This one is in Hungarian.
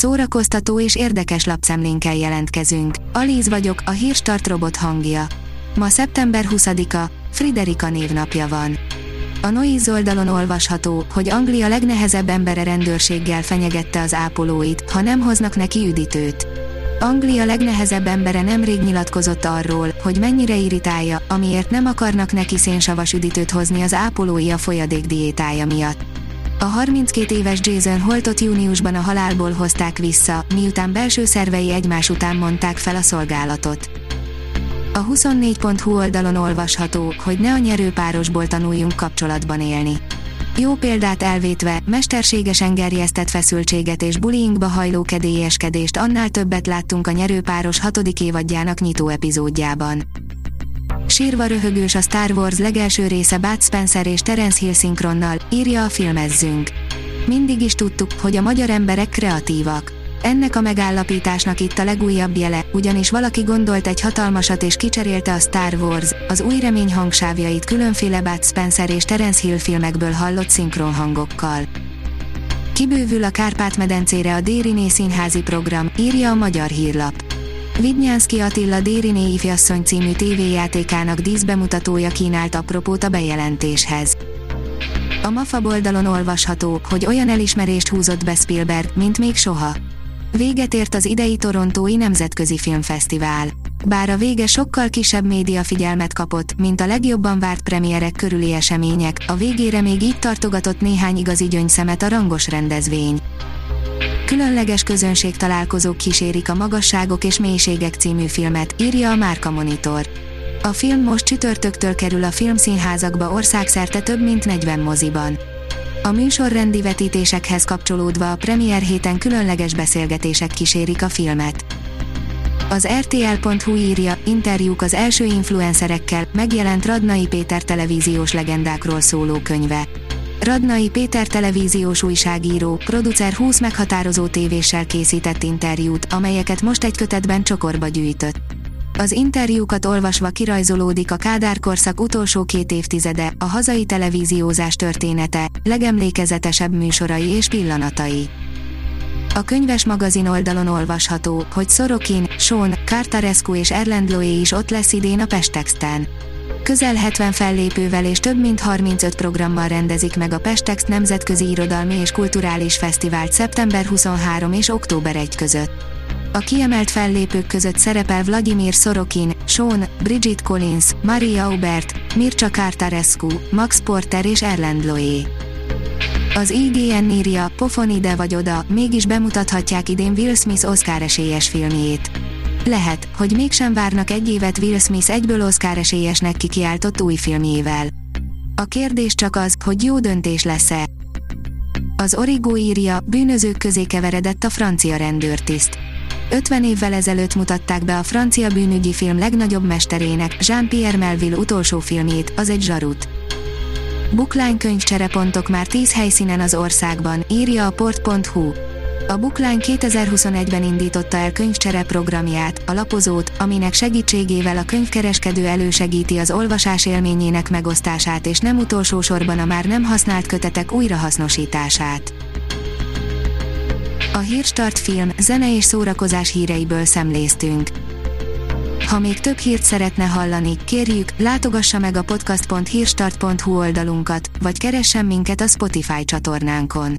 szórakoztató és érdekes lapszemlénkkel jelentkezünk. Alíz vagyok, a hírstart robot hangja. Ma szeptember 20-a, Friderika névnapja van. A Noise oldalon olvasható, hogy Anglia legnehezebb embere rendőrséggel fenyegette az ápolóit, ha nem hoznak neki üdítőt. Anglia legnehezebb embere nemrég nyilatkozott arról, hogy mennyire irritálja, amiért nem akarnak neki szénsavas üdítőt hozni az ápolói a folyadékdiétája miatt. A 32 éves Jason Holtot júniusban a halálból hozták vissza, miután belső szervei egymás után mondták fel a szolgálatot. A 24.hu oldalon olvasható, hogy ne a nyerőpárosból tanuljunk kapcsolatban élni. Jó példát elvétve, mesterségesen gerjesztett feszültséget és bullyingba hajló kedélyeskedést annál többet láttunk a nyerőpáros hatodik évadjának nyitó epizódjában. Sírva röhögős a Star Wars legelső része Bud Spencer és Terence Hill szinkronnal, írja a filmezzünk. Mindig is tudtuk, hogy a magyar emberek kreatívak. Ennek a megállapításnak itt a legújabb jele, ugyanis valaki gondolt egy hatalmasat és kicserélte a Star Wars, az új remény hangsávjait különféle Bud Spencer és Terence Hill filmekből hallott szinkronhangokkal. Kibővül a Kárpát-medencére a Dériné színházi program, írja a Magyar Hírlap. Vidnyánszki Attila Dériné ifjasszony című tévéjátékának díszbemutatója kínált apropót a bejelentéshez. A MAFA oldalon olvasható, hogy olyan elismerést húzott be Spielberg, mint még soha. Véget ért az idei Torontói Nemzetközi Filmfesztivál. Bár a vége sokkal kisebb média figyelmet kapott, mint a legjobban várt premierek körüli események, a végére még így tartogatott néhány igazi gyöngyszemet a rangos rendezvény. Különleges közönség találkozók kísérik a Magasságok és Mélységek című filmet, írja a Márka Monitor. A film most csütörtöktől kerül a filmszínházakba országszerte több mint 40 moziban. A műsorrendi vetítésekhez kapcsolódva a premier héten különleges beszélgetések kísérik a filmet. Az RTL.hu írja, interjúk az első influencerekkel, megjelent Radnai Péter televíziós legendákról szóló könyve. Radnai Péter televíziós újságíró, producer 20 meghatározó tévéssel készített interjút, amelyeket most egy kötetben csokorba gyűjtött. Az interjúkat olvasva kirajzolódik a Kádár korszak utolsó két évtizede, a hazai televíziózás története, legemlékezetesebb műsorai és pillanatai. A könyves magazin oldalon olvasható, hogy Sorokin, Sean, Cartarescu és Erland Loé is ott lesz idén a Pestexten. Közel 70 fellépővel és több mint 35 programmal rendezik meg a Pestex Nemzetközi Irodalmi és Kulturális Fesztivált szeptember 23 és október 1 között. A kiemelt fellépők között szerepel Vladimir Sorokin, Sean, Bridget Collins, Maria Aubert, Mircea Cartarescu, Max Porter és Erland Loé. Az IGN írja, pofon ide vagy oda, mégis bemutathatják idén Will Smith Oscar esélyes filmjét. Lehet, hogy mégsem várnak egy évet Will Smith egyből Oscar esélyesnek kikiáltott új filmjével. A kérdés csak az, hogy jó döntés lesz-e. Az Origo írja, bűnözők közé keveredett a francia rendőrtiszt. 50 évvel ezelőtt mutatták be a francia bűnügyi film legnagyobb mesterének, Jean-Pierre Melville utolsó filmjét, az egy zsarut. Könyvcserepontok már 10 helyszínen az országban, írja a port.hu. A Bookline 2021-ben indította el könyvcsere programját, a lapozót, aminek segítségével a könyvkereskedő elősegíti az olvasás élményének megosztását és nem utolsó sorban a már nem használt kötetek újrahasznosítását. A Hírstart film, zene és szórakozás híreiből szemléztünk. Ha még több hírt szeretne hallani, kérjük, látogassa meg a podcast.hírstart.hu oldalunkat, vagy keressen minket a Spotify csatornánkon.